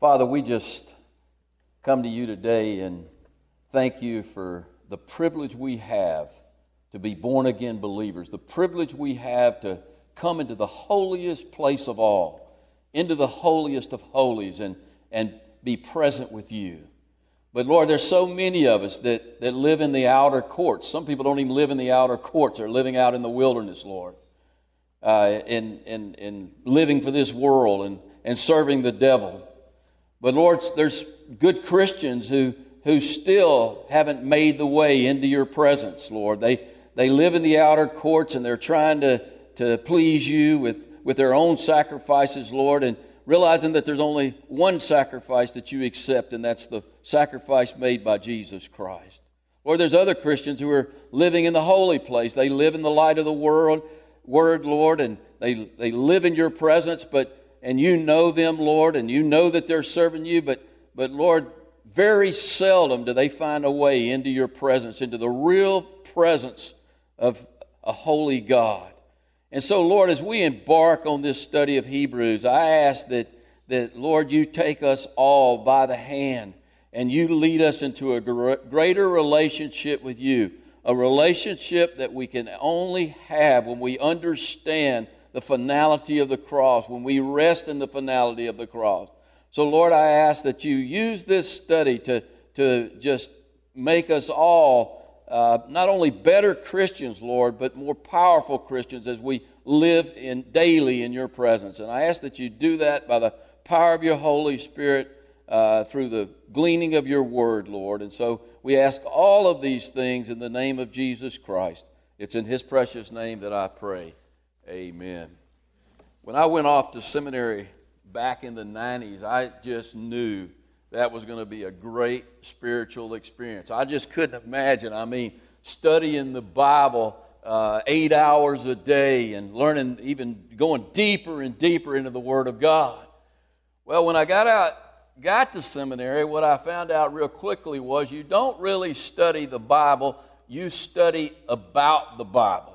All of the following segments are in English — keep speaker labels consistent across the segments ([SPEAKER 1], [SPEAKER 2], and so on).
[SPEAKER 1] Father, we just come to you today and thank you for the privilege we have to be born again believers, the privilege we have to come into the holiest place of all, into the holiest of holies, and, and be present with you. But Lord, there's so many of us that, that live in the outer courts. Some people don't even live in the outer courts, they're living out in the wilderness, Lord, uh, and, and, and living for this world and, and serving the devil. But Lord, there's good Christians who, who still haven't made the way into your presence, Lord. They, they live in the outer courts and they're trying to, to please you with, with their own sacrifices, Lord, and realizing that there's only one sacrifice that you accept, and that's the sacrifice made by Jesus Christ. Or there's other Christians who are living in the holy place. They live in the light of the world, word, Lord, and they, they live in your presence, but and you know them, Lord, and you know that they're serving you, but but Lord, very seldom do they find a way into your presence, into the real presence of a holy God. And so, Lord, as we embark on this study of Hebrews, I ask that, that Lord, you take us all by the hand and you lead us into a greater relationship with you, a relationship that we can only have when we understand the finality of the cross, when we rest in the finality of the cross. So, Lord, I ask that you use this study to, to just make us all uh, not only better Christians, Lord, but more powerful Christians as we live in daily in your presence. And I ask that you do that by the power of your Holy Spirit uh, through the gleaning of your word, Lord. And so we ask all of these things in the name of Jesus Christ. It's in his precious name that I pray. Amen. When I went off to seminary back in the 90s, I just knew that was going to be a great spiritual experience. I just couldn't imagine. I mean, studying the Bible uh, eight hours a day and learning, even going deeper and deeper into the Word of God. Well, when I got out, got to seminary, what I found out real quickly was you don't really study the Bible, you study about the Bible.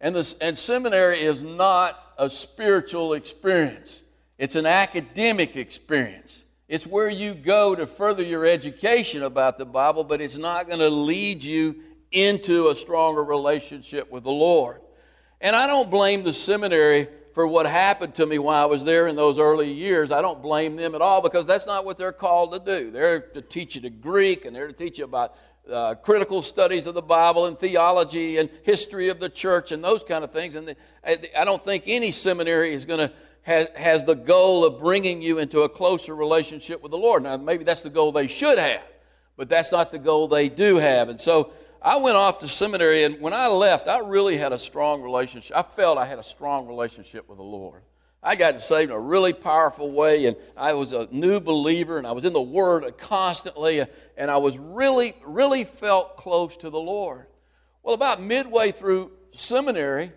[SPEAKER 1] And, this, and seminary is not a spiritual experience, it's an academic experience. It's where you go to further your education about the Bible, but it's not going to lead you into a stronger relationship with the Lord. And I don't blame the seminary for what happened to me while I was there in those early years. I don't blame them at all because that's not what they're called to do. They're to teach you the Greek and they're to teach you about uh, critical studies of the Bible and theology and history of the church and those kind of things. And I don't think any seminary is going to has, has the goal of bringing you into a closer relationship with the Lord. Now, maybe that's the goal they should have, but that's not the goal they do have. And so I went off to seminary, and when I left, I really had a strong relationship. I felt I had a strong relationship with the Lord. I got saved in a really powerful way, and I was a new believer, and I was in the Word constantly, and I was really, really felt close to the Lord. Well, about midway through seminary,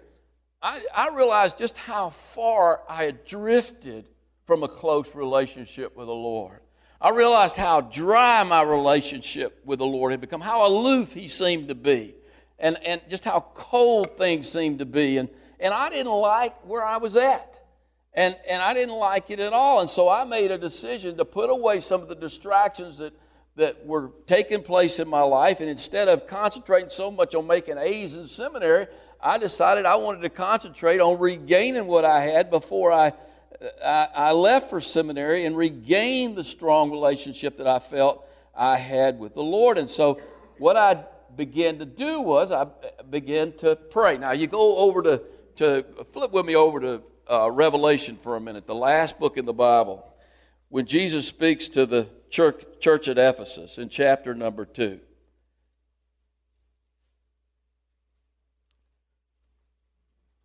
[SPEAKER 1] I, I realized just how far I had drifted from a close relationship with the Lord. I realized how dry my relationship with the Lord had become, how aloof He seemed to be, and, and just how cold things seemed to be. And, and I didn't like where I was at. And, and I didn't like it at all. And so I made a decision to put away some of the distractions that, that were taking place in my life. And instead of concentrating so much on making A's in seminary, I decided I wanted to concentrate on regaining what I had before I, I, I left for seminary and regain the strong relationship that I felt I had with the Lord. And so what I began to do was I began to pray. Now you go over to, to flip with me over to uh, Revelation for a minute, the last book in the Bible, when Jesus speaks to the church, church at Ephesus in chapter number 2.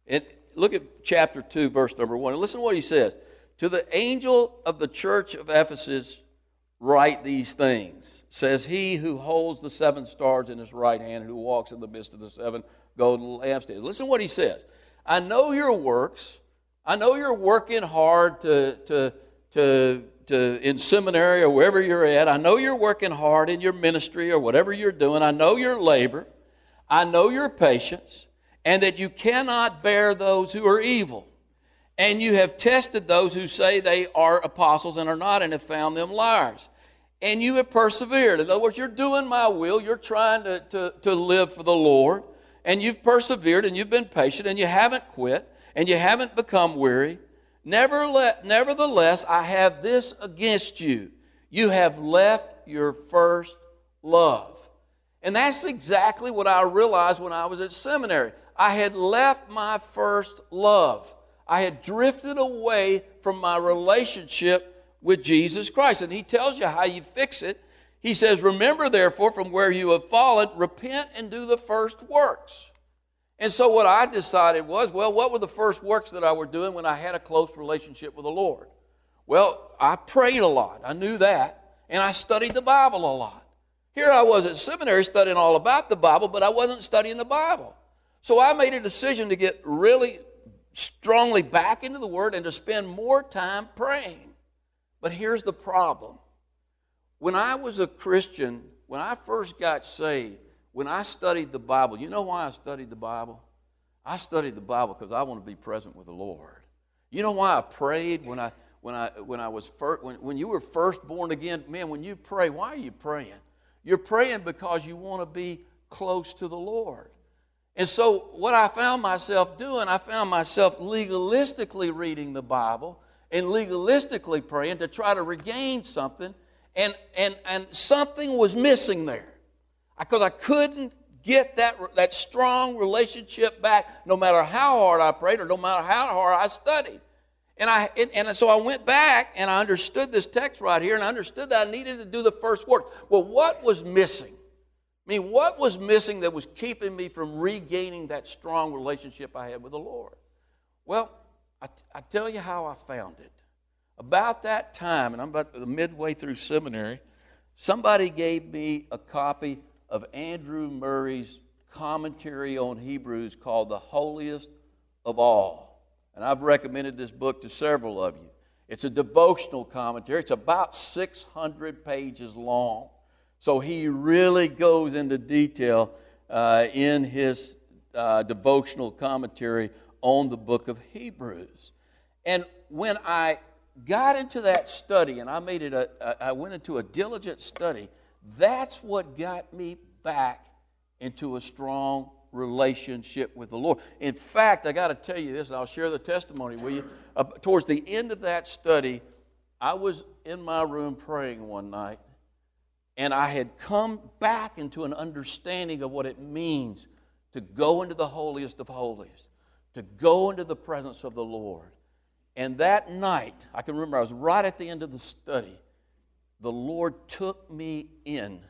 [SPEAKER 1] And look at chapter 2, verse number 1. And listen to what he says. To the angel of the church of Ephesus, write these things. Says he who holds the seven stars in his right hand, and who walks in the midst of the seven golden lampstands. Listen to what he says. I know your works I know you're working hard to, to, to, to, in seminary or wherever you're at. I know you're working hard in your ministry or whatever you're doing. I know your labor. I know your patience, and that you cannot bear those who are evil. And you have tested those who say they are apostles and are not, and have found them liars. And you have persevered. In other words, you're doing my will. You're trying to, to, to live for the Lord. And you've persevered and you've been patient and you haven't quit and you haven't become weary. Nevertheless, I have this against you. You have left your first love. And that's exactly what I realized when I was at seminary. I had left my first love. I had drifted away from my relationship with Jesus Christ. And he tells you how you fix it. He says, Remember, therefore, from where you have fallen, repent and do the first works. And so, what I decided was, well, what were the first works that I were doing when I had a close relationship with the Lord? Well, I prayed a lot. I knew that. And I studied the Bible a lot. Here I was at seminary studying all about the Bible, but I wasn't studying the Bible. So I made a decision to get really strongly back into the Word and to spend more time praying. But here's the problem. When I was a Christian, when I first got saved, when I studied the Bible, you know why I studied the Bible? I studied the Bible because I want to be present with the Lord. You know why I prayed when I when I when I was first when, when you were first born again, man, when you pray, why are you praying? You're praying because you want to be close to the Lord. And so, what I found myself doing, I found myself legalistically reading the Bible and legalistically praying to try to regain something, and, and, and something was missing there. Because I couldn't get that, that strong relationship back no matter how hard I prayed or no matter how hard I studied. And, I, and, and, so I went back and I understood this text right here and I understood that I needed to do the first work. Well, what was missing? I mean, what was missing that was keeping me from regaining that strong relationship I had with the Lord? Well, I, I tell you how I found it. About that time, and I'm about midway through seminary, somebody gave me a copy of Andrew Murray's commentary on Hebrews called The Holiest of All. And I've recommended this book to several of you. It's a devotional commentary, it's about 600 pages long. So he really goes into detail uh, in his uh, devotional commentary on the book of Hebrews. And when I got into that study and I made it a, I went into a diligent study, that's what got me back into a strong relationship with the Lord. In fact, I got to tell you this, and I'll share the testimony with you. Uh, towards the end of that study, I was in my room praying one night, and I had come back into an understanding of what it means to go into the holiest of holies, to go into the presence of the Lord. And that night, I can remember I was right at the end of the study. The Lord took me in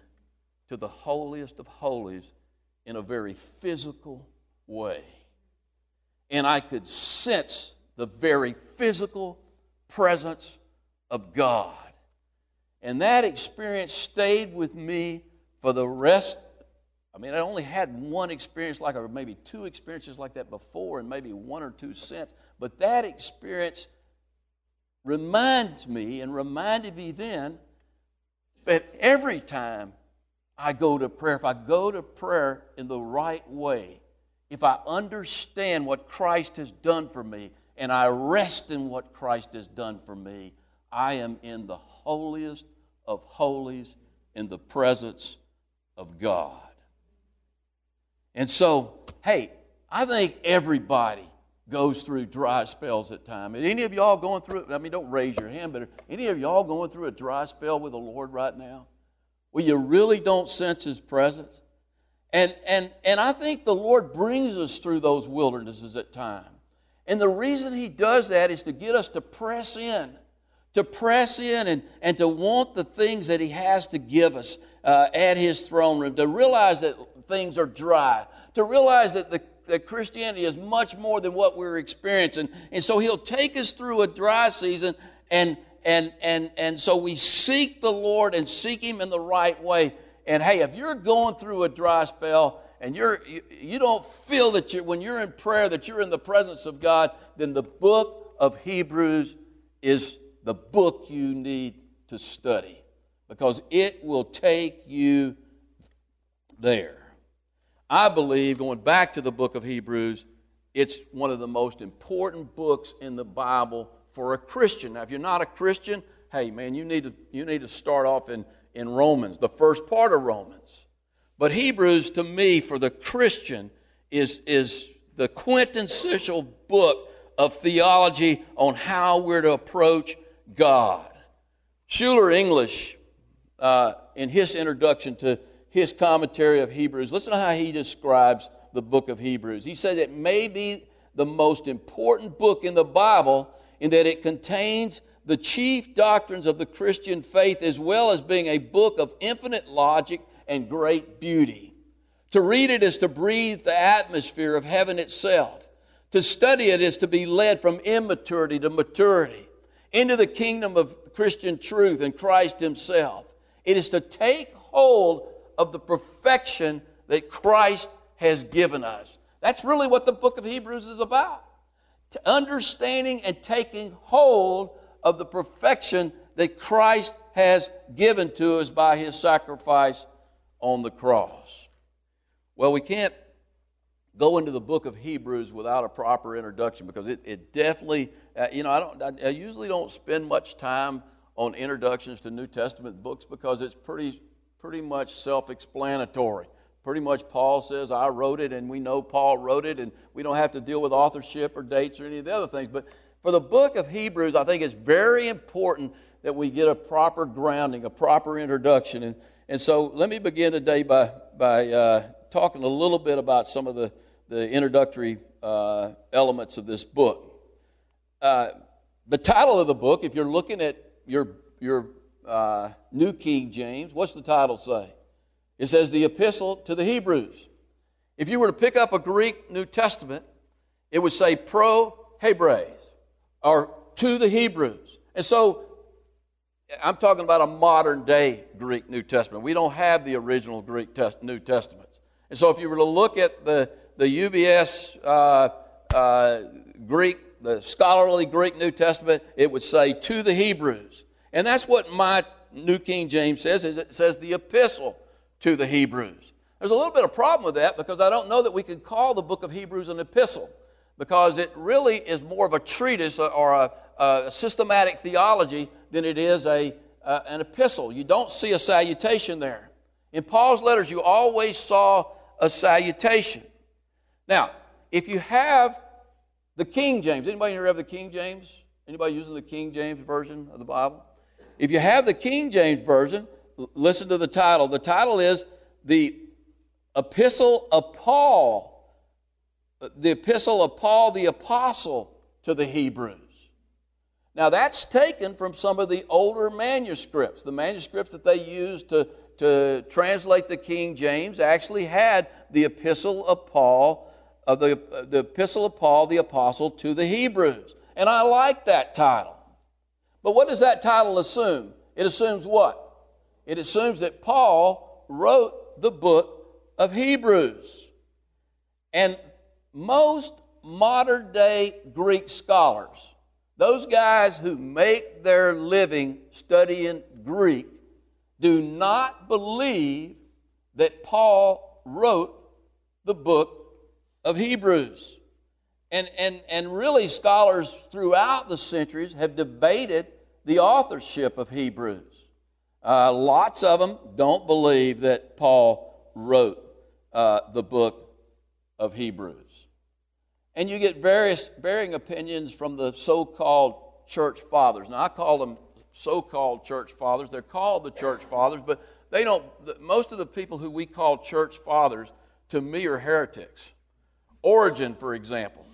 [SPEAKER 1] to the holiest of holies in a very physical way. And I could sense the very physical presence of God. And that experience stayed with me for the rest. I mean, I only had one experience like, or maybe two experiences like that before, and maybe one or two since. But that experience reminds me and reminded me then that every time I go to prayer, if I go to prayer in the right way, if I understand what Christ has done for me and I rest in what Christ has done for me, I am in the holiest of holies in the presence of God. And so, hey, I think everybody goes through dry spells at times. Any of y'all going through? I mean, don't raise your hand, but any of y'all going through a dry spell with the Lord right now? where you really don't sense His presence. And, and, and I think the Lord brings us through those wildernesses at times. And the reason He does that is to get us to press in, to press in and, and to want the things that He has to give us uh, at His throne room, to realize that things are dry, to realize that the that Christianity is much more than what we're experiencing. And so he'll take us through a dry season and, and, and, and so we seek the Lord and seek Him in the right way. And hey, if you're going through a dry spell and you're, you, you don't feel that you when you're in prayer that you're in the presence of God, then the book of Hebrews is the book you need to study because it will take you there. I believe, going back to the book of Hebrews, it's one of the most important books in the Bible for a Christian. Now, if you're not a Christian, hey, man, you need to, you need to start off in, in Romans, the first part of Romans. But Hebrews, to me, for the Christian, is, is the quintessential book of theology on how we're to approach God. Schuyler English, uh, in his introduction to his commentary of Hebrews, listen to how he describes the book of Hebrews. He said it may be the most important book in the Bible in that it contains the chief doctrines of the Christian faith as well as being a book of infinite logic and great beauty. To read it is to breathe the atmosphere of heaven itself. To study it is to be led from immaturity to maturity into the kingdom of Christian truth and Christ Himself. It is to take hold of the perfection that Christ has given us. That's really what the book of Hebrews is about. To understanding and taking hold of the perfection that Christ has given to us by his sacrifice on the cross. Well, we can't go into the book of Hebrews without a proper introduction because it, it definitely, uh, you know, I, don't, I, I usually don't spend much time on introductions to New Testament books because it's pretty, pretty much self explanatory. Pretty much, Paul says, I wrote it, and we know Paul wrote it, and we don't have to deal with authorship or dates or any of the other things. But for the book of Hebrews, I think it's very important that we get a proper grounding, a proper introduction. And, and so let me begin today by, by uh, talking a little bit about some of the, the introductory uh, elements of this book. Uh, the title of the book, if you're looking at your, your uh, New King James, what's the title say? It says the Epistle to the Hebrews. If you were to pick up a Greek New Testament, it would say pro Hebrews or to the Hebrews. And so I'm talking about a modern day Greek New Testament. We don't have the original Greek test, New Testaments. And so if you were to look at the, the UBS uh, uh, Greek, the scholarly Greek New Testament, it would say to the Hebrews. And that's what my New King James says, is it says the epistle to the Hebrews. There's a little bit of problem with that because I don't know that we can call the book of Hebrews an epistle because it really is more of a treatise or a, a systematic theology than it is a, an epistle. You don't see a salutation there. In Paul's letters, you always saw a salutation. Now, if you have the King James, anybody here have the King James? Anybody using the King James version of the Bible? If you have the King James version, listen to the title. The title is The Epistle of Paul, uh, the Epistle of Paul the Apostle to the Hebrews. Now, that's taken from some of the older manuscripts. The manuscripts that they used to, to translate the King James actually had the Epistle of Paul, of the, uh, the Epistle of Paul the Apostle to the Hebrews. And I like that title. But what does that title assume? It assumes what? it assumes that Paul wrote the book of Hebrews. And most modern day Greek scholars, those guys who make their living studying Greek, do not believe that Paul wrote the book of Hebrews. And, and, and really, scholars throughout the centuries have debated the authorship of Hebrews. Uh, lots of them don't believe that Paul wrote uh, the book of Hebrews. And you get various varying opinions from the so called church fathers. Now, I call them so called church fathers. They're called the church fathers, but they don't, most of the people who we call church fathers to me are heretics. Origen, for example.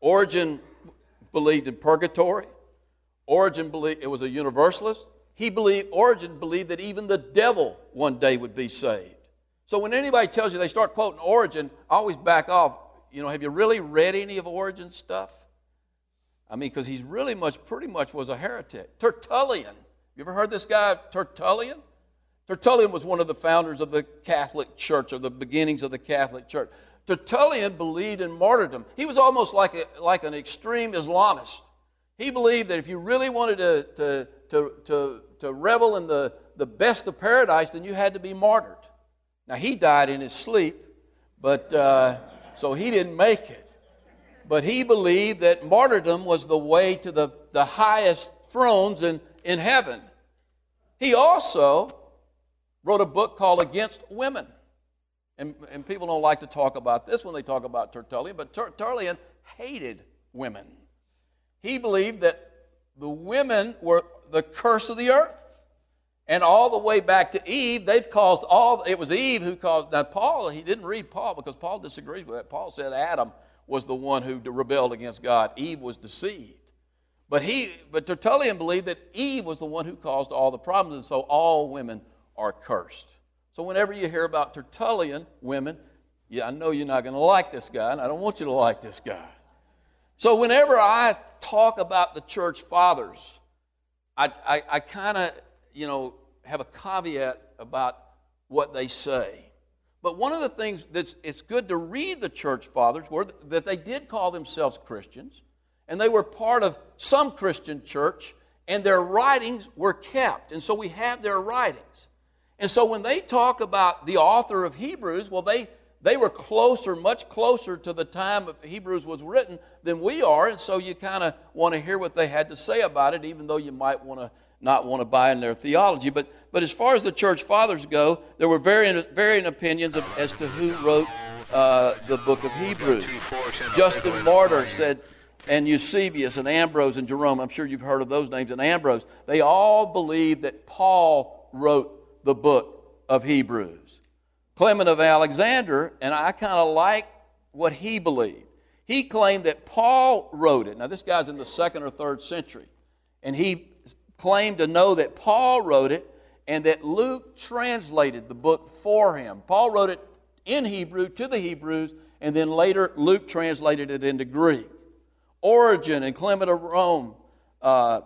[SPEAKER 1] Origen believed in purgatory. Origen believed it was a universalist he believed, Origen believed that even the devil one day would be saved. So when anybody tells you they start quoting Origen, always back off. You know, have you really read any of Origen's stuff? I mean, because he's really much, pretty much was a heretic. Tertullian. You ever heard this guy, Tertullian? Tertullian was one of the founders of the Catholic Church, of the beginnings of the Catholic Church. Tertullian believed in martyrdom. He was almost like, a, like an extreme Islamist. He believed that if you really wanted to, to, to, to to revel in the, the best of paradise, then you had to be martyred. Now, he died in his sleep, but uh, so he didn't make it. but he believed that martyrdom was the way to the, the highest thrones in, in heaven. He also wrote a book called Against Women. And, and people don't like to talk about this when they talk about Tertullian, but Tertullian hated women. He believed that the women were the curse of the earth. And all the way back to Eve, they've caused all, it was Eve who caused, now Paul, he didn't read Paul because Paul disagrees with that. Paul said Adam was the one who rebelled against God. Eve was deceived. But he, but Tertullian believed that Eve was the one who caused all the problems, and so all women are cursed. So whenever you hear about Tertullian women, yeah, I know you're not going to like this guy, and I don't want you to like this guy. So whenever I talk about the church fathers, I, I, I kind of, you know, have a caveat about what they say. But one of the things that's it's good to read the church fathers were that they did call themselves Christians, and they were part of some Christian church, and their writings were kept. And so we have their writings. And so when they talk about the author of Hebrews, well, they they were closer, much closer to the time of Hebrews was written than we are, and so you kind of want to hear what they had to say about it, even though you might want to not want to buy in their theology. But, but as far as the church fathers go, there were varying, varying opinions of, as to who wrote uh, the book of Hebrews. Justin Martyr said, and Eusebius and Ambrose and Jerome, I'm sure you've heard of those names, and Ambrose, they all believed that Paul wrote the book of Hebrews. Clement of Alexander, and I kind of like what he believed. He claimed that Paul wrote it. Now, this guy's in the second or third century, and he claimed to know that Paul wrote it and that Luke translated the book for him. Paul wrote it in Hebrew to the Hebrews, and then later Luke translated it into Greek. Origen and Clement of Rome, uh,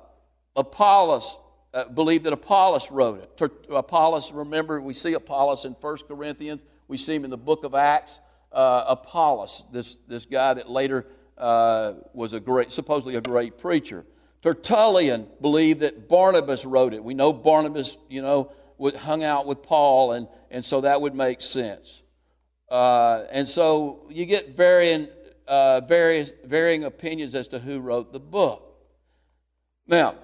[SPEAKER 1] Apollos, uh, believe that Apollos wrote it. Ter- Apollos, remember, we see Apollos in 1 Corinthians, we see him in the book of Acts. Uh, Apollos, this, this guy that later uh, was a great, supposedly a great preacher. Tertullian believed that Barnabas wrote it. We know Barnabas, you know, would, hung out with Paul, and, and so that would make sense. Uh, and so you get varying, uh, various, varying opinions as to who wrote the book. Now,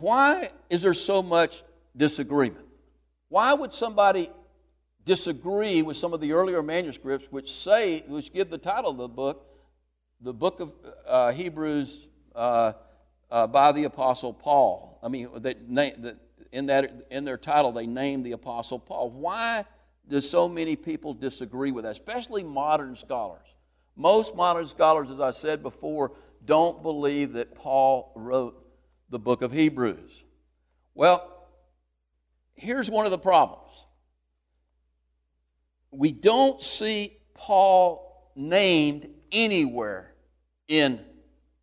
[SPEAKER 1] why is there so much disagreement? Why would somebody disagree with some of the earlier manuscripts which say, which give the title of the book, the book of uh, Hebrews uh, uh, by the Apostle Paul? I mean, that, that in, that, in their title, they name the Apostle Paul. Why do so many people disagree with that, especially modern scholars? Most modern scholars, as I said before, don't believe that Paul wrote the book of Hebrews. Well, here's one of the problems we don't see Paul named anywhere in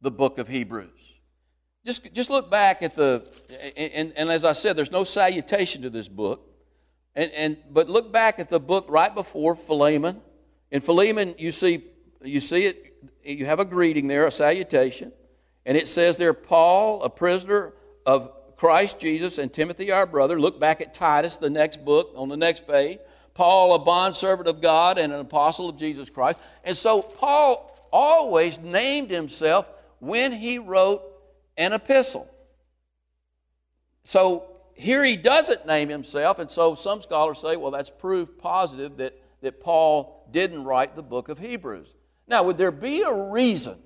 [SPEAKER 1] the book of Hebrews. Just, just look back at the, and, and as I said, there's no salutation to this book. And, and, but look back at the book right before Philemon. In Philemon, you see, you see it, you have a greeting there, a salutation. And it says there, Paul, a prisoner of Christ Jesus, and Timothy, our brother. Look back at Titus, the next book, on the next page. Paul, a bondservant of God and an apostle of Jesus Christ. And so Paul always named himself when he wrote an epistle. So here he doesn't name himself, and so some scholars say, well, that's proof positive that, that Paul didn't write the book of Hebrews. Now, would there be a reason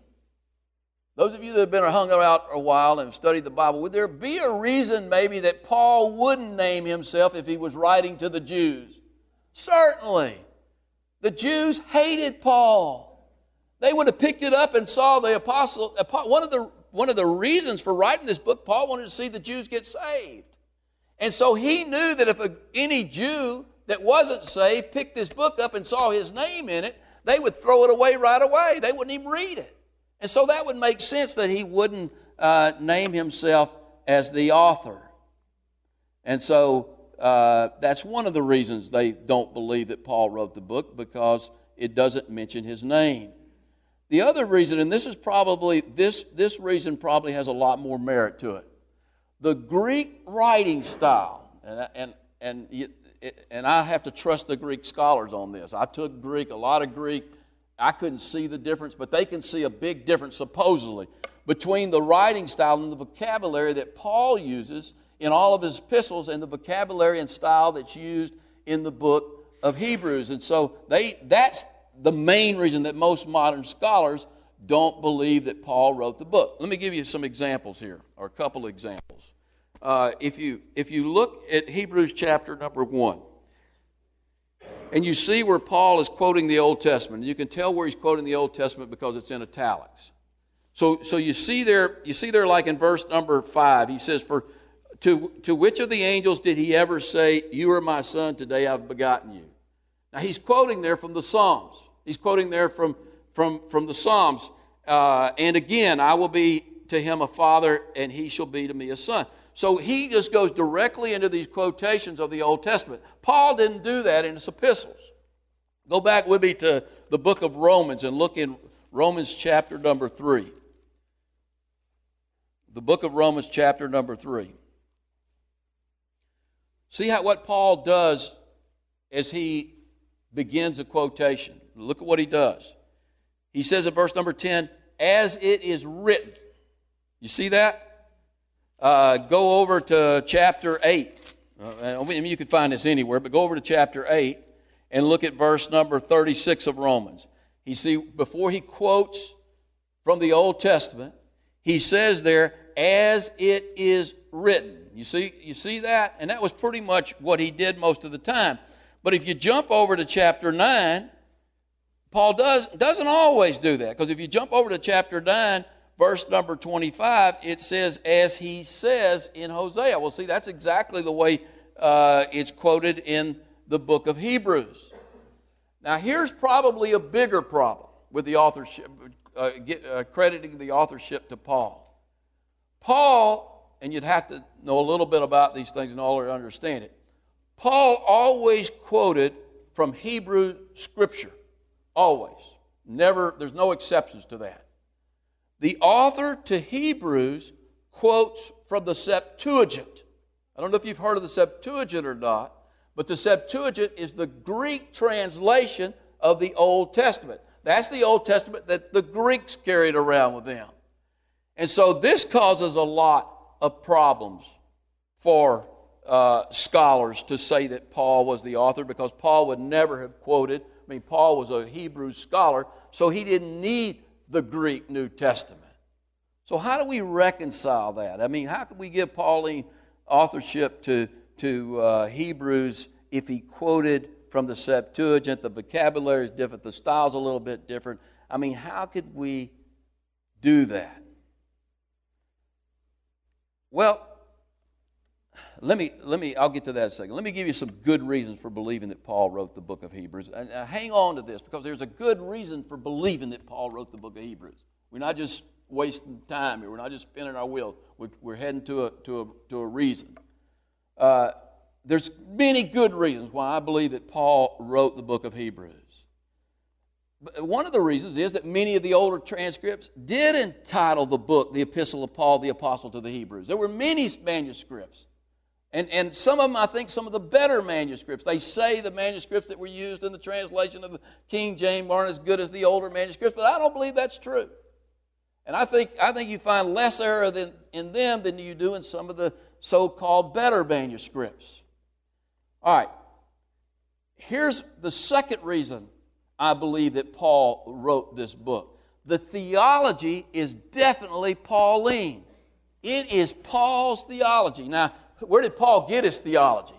[SPEAKER 1] those of you that have been hung out a while and studied the Bible, would there be a reason maybe that Paul wouldn't name himself if he was writing to the Jews? Certainly. The Jews hated Paul. They would have picked it up and saw the apostle. One of the, one of the reasons for writing this book, Paul wanted to see the Jews get saved. And so he knew that if any Jew that wasn't saved picked this book up and saw his name in it, they would throw it away right away. They wouldn't even read it. And so that would make sense that he wouldn't uh, name himself as the author. And so uh, that's one of the reasons they don't believe that Paul wrote the book because it doesn't mention his name. The other reason, and this is probably, this, this reason probably has a lot more merit to it. The Greek writing style, and, and, and, and I have to trust the Greek scholars on this. I took Greek, a lot of Greek I couldn't see the difference, but they can see a big difference, supposedly, between the writing style and the vocabulary that Paul uses in all of his epistles and the vocabulary and style that's used in the book of Hebrews. And so they, that's the main reason that most modern scholars don't believe that Paul wrote the book. Let me give you some examples here, or a couple examples. Uh, if, you, if you look at Hebrews chapter number 1, and you see where Paul is quoting the Old Testament. You can tell where he's quoting the Old Testament because it's in italics. So, so you see there, you see there like in verse number five, he says, For to, to which of the angels did he ever say, You are my son, today I've begotten you? Now he's quoting there from the Psalms. He's quoting there from, from, from the Psalms. Uh, and again, I will be to him a father, and he shall be to me a son. So he just goes directly into these quotations of the Old Testament. Paul didn't do that in his epistles. Go back with me to the book of Romans and look in Romans chapter number 3. The book of Romans chapter number 3. See how what Paul does as he begins a quotation. Look at what he does. He says in verse number 10, as it is written. You see that? Uh, go over to chapter 8. Uh, I mean, you could find this anywhere, but go over to chapter 8 and look at verse number 36 of Romans. You see, before he quotes from the Old Testament, he says there, as it is written. You see, you see that? And that was pretty much what he did most of the time. But if you jump over to chapter 9, Paul does, doesn't always do that. Because if you jump over to chapter 9, verse number 25, it says, as he says in Hosea. Well, see, that's exactly the way uh, it's quoted in the book of Hebrews. Now, here's probably a bigger problem with the authorship, uh, get, uh, crediting the authorship to Paul. Paul, and you'd have to know a little bit about these things in order to understand it, Paul always quoted from Hebrew scripture. Always. Never, there's no exceptions to that. The author to Hebrews quotes from the Septuagint. I don't know if you've heard of the Septuagint or not, but the Septuagint is the Greek translation of the Old Testament. That's the Old Testament that the Greeks carried around with them. And so this causes a lot of problems for uh, scholars to say that Paul was the author because Paul would never have quoted. I mean, Paul was a Hebrew scholar, so he didn't need the Greek New Testament. So, how do we reconcile that? I mean, how can we give Pauline authorship to, to uh, Hebrews if he quoted from the Septuagint? The vocabulary is different, the style's a little bit different. I mean, how could we do that? Well, let me, let me, I'll get to that in a second. Let me give you some good reasons for believing that Paul wrote the book of Hebrews. And uh, hang on to this because there's a good reason for believing that Paul wrote the book of Hebrews. We're not just wasting time here, we're not just spinning our wheels. We're, we're heading to a, to a, to a reason. Uh, there's many good reasons why I believe that Paul wrote the book of Hebrews. But one of the reasons is that many of the older transcripts did entitle the book the Epistle of Paul the Apostle to the Hebrews. There were many manuscripts and, and some of them, I think, some of the better manuscripts. They say the manuscripts that were used in the translation of the King James aren't as good as the older manuscripts, but I don't believe that's true. And I think, I think you find less error than, in them than you do in some of the so called better manuscripts. All right. Here's the second reason I believe that Paul wrote this book the theology is definitely Pauline. It is Paul's theology. Now, where did Paul get his theology?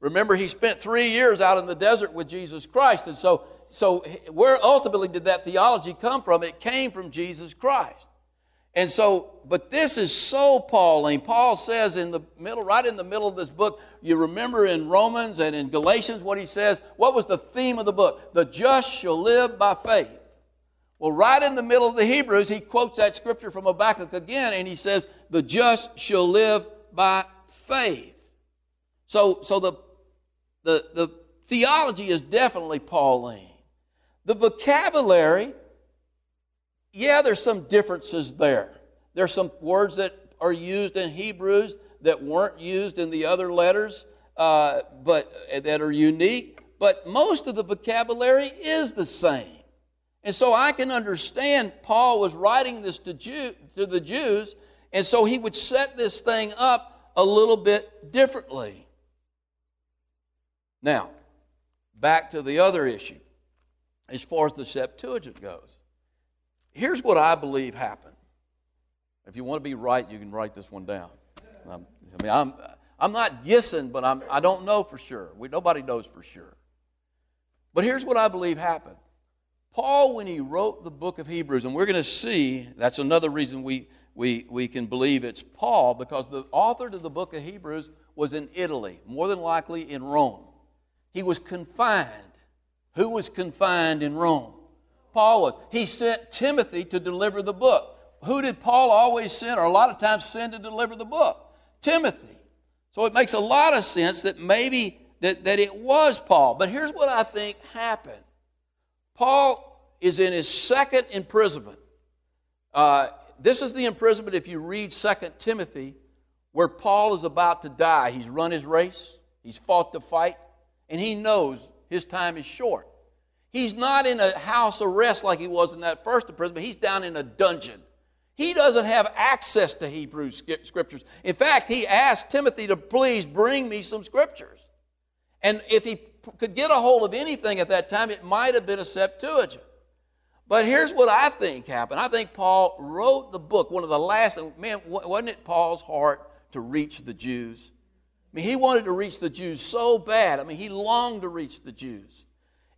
[SPEAKER 1] Remember, he spent three years out in the desert with Jesus Christ. And so, so where ultimately did that theology come from? It came from Jesus Christ. And so, but this is so Pauline. Paul says in the middle, right in the middle of this book, you remember in Romans and in Galatians what he says? What was the theme of the book? The just shall live by faith. Well, right in the middle of the Hebrews, he quotes that scripture from Habakkuk again, and he says, The just shall live by faith. So, so the, the, the theology is definitely Pauline. The vocabulary, yeah, there's some differences there. There's some words that are used in Hebrews that weren't used in the other letters, uh, but that are unique. But most of the vocabulary is the same. And so I can understand Paul was writing this to, Jew, to the Jews, and so he would set this thing up a little bit differently. Now, back to the other issue as far as the Septuagint goes. Here's what I believe happened. If you want to be right, you can write this one down. Um, I mean, I'm, I'm not guessing, but I'm, I don't know for sure. We, nobody knows for sure. But here's what I believe happened. Paul, when he wrote the book of Hebrews, and we're going to see, that's another reason we, we, we can believe it's Paul, because the author to the book of Hebrews was in Italy, more than likely in Rome. He was confined. Who was confined in Rome? Paul was. He sent Timothy to deliver the book. Who did Paul always send, or a lot of times send to deliver the book? Timothy. So it makes a lot of sense that maybe that, that it was Paul. But here's what I think happened. Paul is in his second imprisonment. Uh, this is the imprisonment, if you read 2 Timothy, where Paul is about to die. He's run his race, he's fought the fight, and he knows his time is short. He's not in a house arrest like he was in that first imprisonment, he's down in a dungeon. He doesn't have access to Hebrew scriptures. In fact, he asked Timothy to please bring me some scriptures. And if he could get a hold of anything at that time, it might have been a Septuagint. But here's what I think happened. I think Paul wrote the book, one of the last, man, wasn't it Paul's heart to reach the Jews? I mean, he wanted to reach the Jews so bad. I mean, he longed to reach the Jews.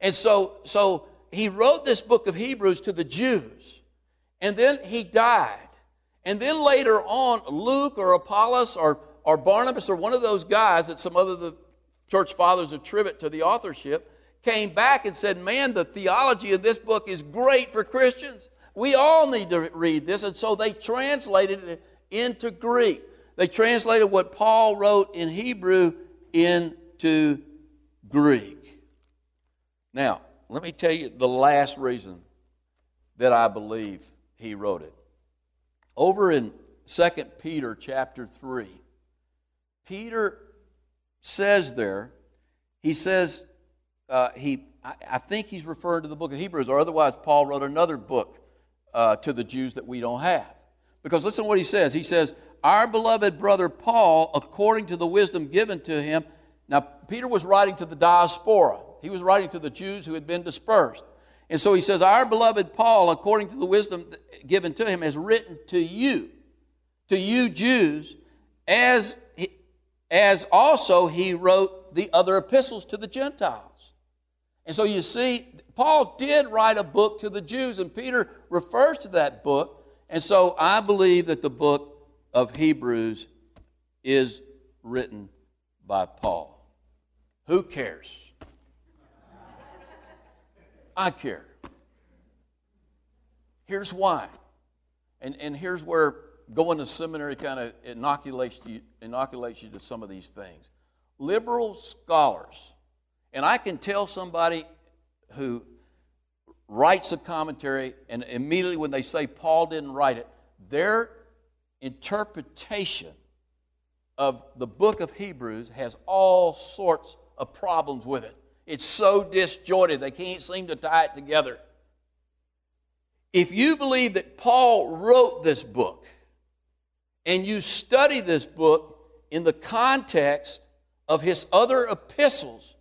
[SPEAKER 1] And so, so he wrote this book of Hebrews to the Jews. And then he died. And then later on, Luke or Apollos or, or Barnabas or one of those guys that some other the church fathers attribute to the authorship came back and said, Man, the theology of this book is great for Christians. We all need to read this. And so they translated it into Greek. They translated what Paul wrote in Hebrew into Greek. Now, let me tell you the last reason that I believe he wrote it. Over in 2 Peter chapter 3, Peter says there, he says, uh, he, I, I, think he's referring to the book of Hebrews, or otherwise, Paul wrote another book uh, to the Jews that we don't have. Because listen to what he says. He says, Our beloved brother Paul, according to the wisdom given to him. Now, Peter was writing to the diaspora, he was writing to the Jews who had been dispersed. And so he says, Our beloved Paul, according to the wisdom given to him, has written to you, to you Jews, as as also he wrote the other epistles to the Gentiles. And so you see, Paul did write a book to the Jews, and Peter refers to that book. And so I believe that the book of Hebrews is written by Paul. Who cares? I care. Here's why. And, and here's where going to seminary kind of inoculates you, inoculates you to some of these things. Liberal scholars, and I can tell somebody who writes a commentary, and immediately when they say Paul didn't write it, their interpretation of the book of Hebrews has all sorts of problems with it. It's so disjointed, they can't seem to tie it together. If you believe that Paul wrote this book, and you study this book in the context of his other epistles,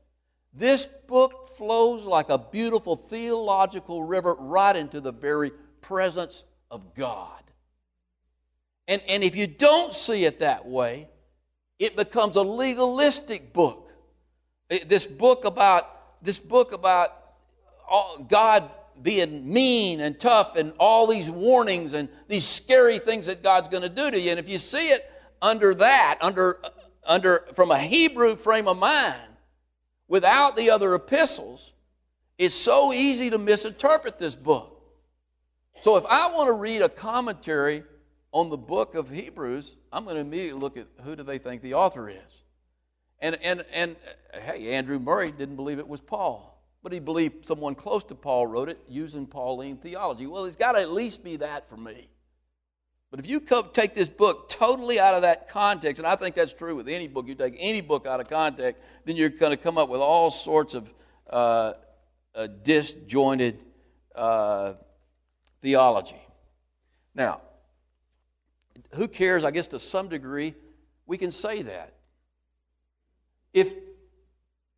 [SPEAKER 1] this book flows like a beautiful theological river right into the very presence of God. And, and if you don't see it that way, it becomes a legalistic book. This book about this book about uh, God being mean and tough and all these warnings and these scary things that God's going to do to you. And if you see it under that, under, uh, under from a Hebrew frame of mind, without the other epistles, it's so easy to misinterpret this book. So if I want to read a commentary on the book of Hebrews, I'm going to immediately look at who do they think the author is. And, and, and hey, Andrew Murray didn't believe it was Paul but he believed someone close to Paul wrote it using Pauline theology. Well, it's got to at least be that for me. But if you take this book totally out of that context, and I think that's true with any book, you take any book out of context, then you're going to come up with all sorts of uh, uh, disjointed uh, theology. Now, who cares? I guess to some degree, we can say that. If,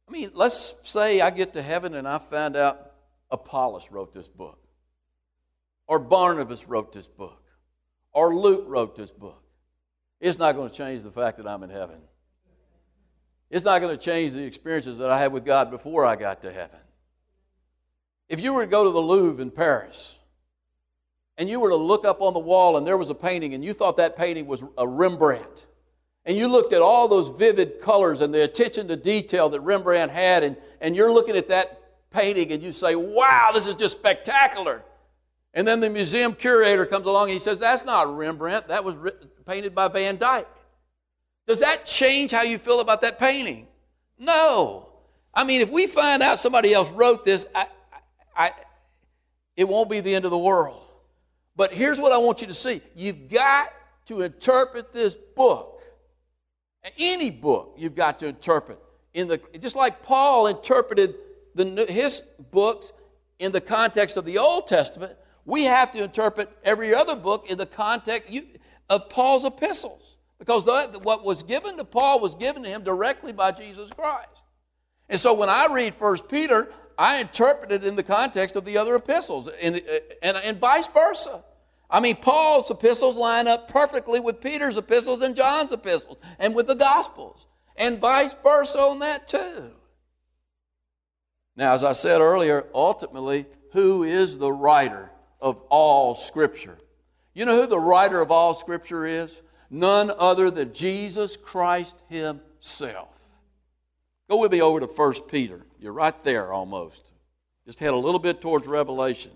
[SPEAKER 1] I mean, let's say I get to heaven and I find out Apollos wrote this book, or Barnabas wrote this book, or Luke wrote this book. It's not going to change the fact that I'm in heaven. It's not going to change the experiences that I had with God before I got to heaven. If you were to go to the Louvre in Paris and you were to look up on the wall and there was a painting and you thought that painting was a Rembrandt, and you looked at all those vivid colors and the attention to detail that Rembrandt had, and, and you're looking at that painting and you say, wow, this is just spectacular. And then the museum curator comes along and he says, that's not Rembrandt, that was painted by Van Dyck. Does that change how you feel about that painting? No. I mean, if we find out somebody else wrote this, I, I, it won't be the end of the world. But here's what I want you to see you've got to interpret this book. Any book you've got to interpret. In the, just like Paul interpreted the, his books in the context of the Old Testament, we have to interpret every other book in the context of Paul's epistles. Because what was given to Paul was given to him directly by Jesus Christ. And so when I read 1 Peter, I interpret it in the context of the other epistles, and, uh, and, and vice versa. I mean, Paul's epistles line up perfectly with Peter's epistles and John's epistles, and with the Gospels, and vice versa on that too. Now, as I said earlier, ultimately, who is the writer of all Scripture? You know who the writer of all Scripture is? None other than Jesus Christ Himself. Go with me over to 1 Peter. You're right there almost. Just head a little bit towards Revelation.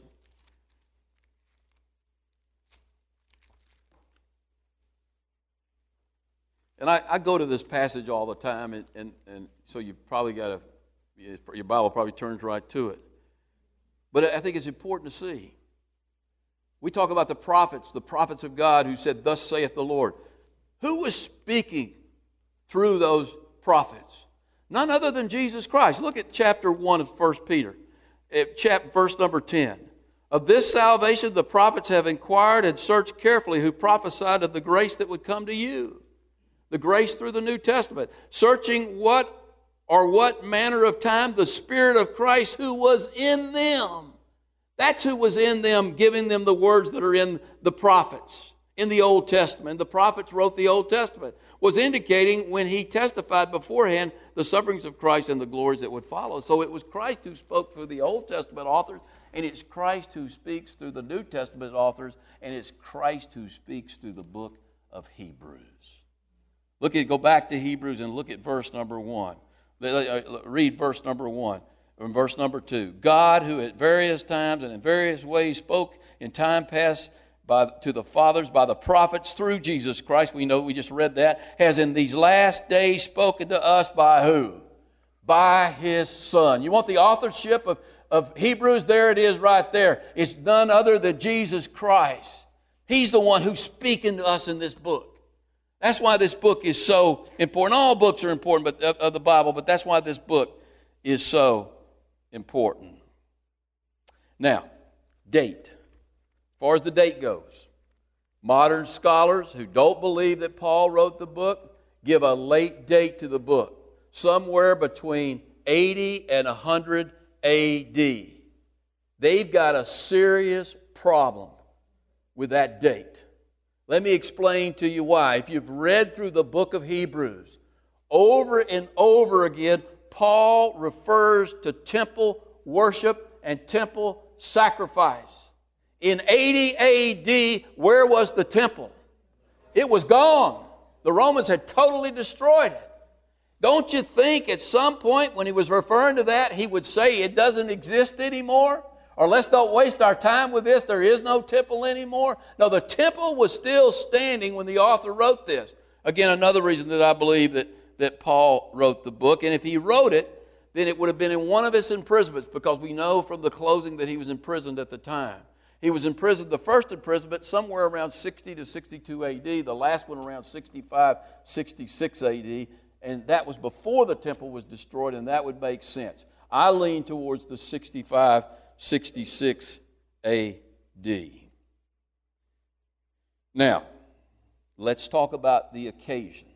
[SPEAKER 1] And I, I, go to this passage all the time, and, and, and so you probably got your Bible probably turns right to it. But I think it's important to see. We talk about the prophets, the prophets of God who said, Thus saith the Lord. Who was speaking through those prophets? None other than Jesus Christ. Look at chapter 1 of 1 Peter, eh, verse number 10. Of this salvation the prophets have inquired and searched carefully who prophesied of the grace that would come to you. The grace through the New Testament. Searching what or what manner of time the Spirit of Christ who was in them. That's who was in them, giving them the words that are in the prophets, in the Old Testament. The prophets wrote the Old Testament, was indicating when he testified beforehand the sufferings of Christ and the glories that would follow. So it was Christ who spoke through the Old Testament authors, and it's Christ who speaks through the New Testament authors, and it's Christ who speaks through the book of Hebrews. Look at go back to Hebrews and look at verse number 1. Read verse number 1 in verse number 2. God, who at various times and in various ways spoke in time past by, to the fathers by the prophets through Jesus Christ, we know we just read that, has in these last days spoken to us by who? By his Son. You want the authorship of, of Hebrews? There it is right there. It's none other than Jesus Christ. He's the one who's speaking to us in this book. That's why this book is so important. All books are important but, of, of the Bible, but that's why this book is so important. Now, date As far as the date goes. Modern scholars who don't believe that Paul wrote the book give a late date to the book, somewhere between 80 and 100 AD. They've got a serious problem with that date. Let me explain to you why. If you've read through the book of Hebrews, over and over again, Paul refers to temple worship and temple sacrifice. In 80 AD, where was the temple? It was gone. The Romans had totally destroyed it. Don't you think at some point when he was referring to that, he would say it doesn't exist anymore? Or let's don't waste our time with this. There is no temple anymore. No, the temple was still standing when the author wrote this. Again, another reason that I believe that, that Paul wrote the book. And if he wrote it, then it would have been in one of his imprisonments because we know from the closing that he was imprisoned at the time. He was imprisoned, the first imprisonment, somewhere around 60 to 62 AD, the last one around 65, 66 AD, and that was before the temple was destroyed, and that would make sense. I lean towards the 65, 66 A.D. Now, let's talk about the occasion.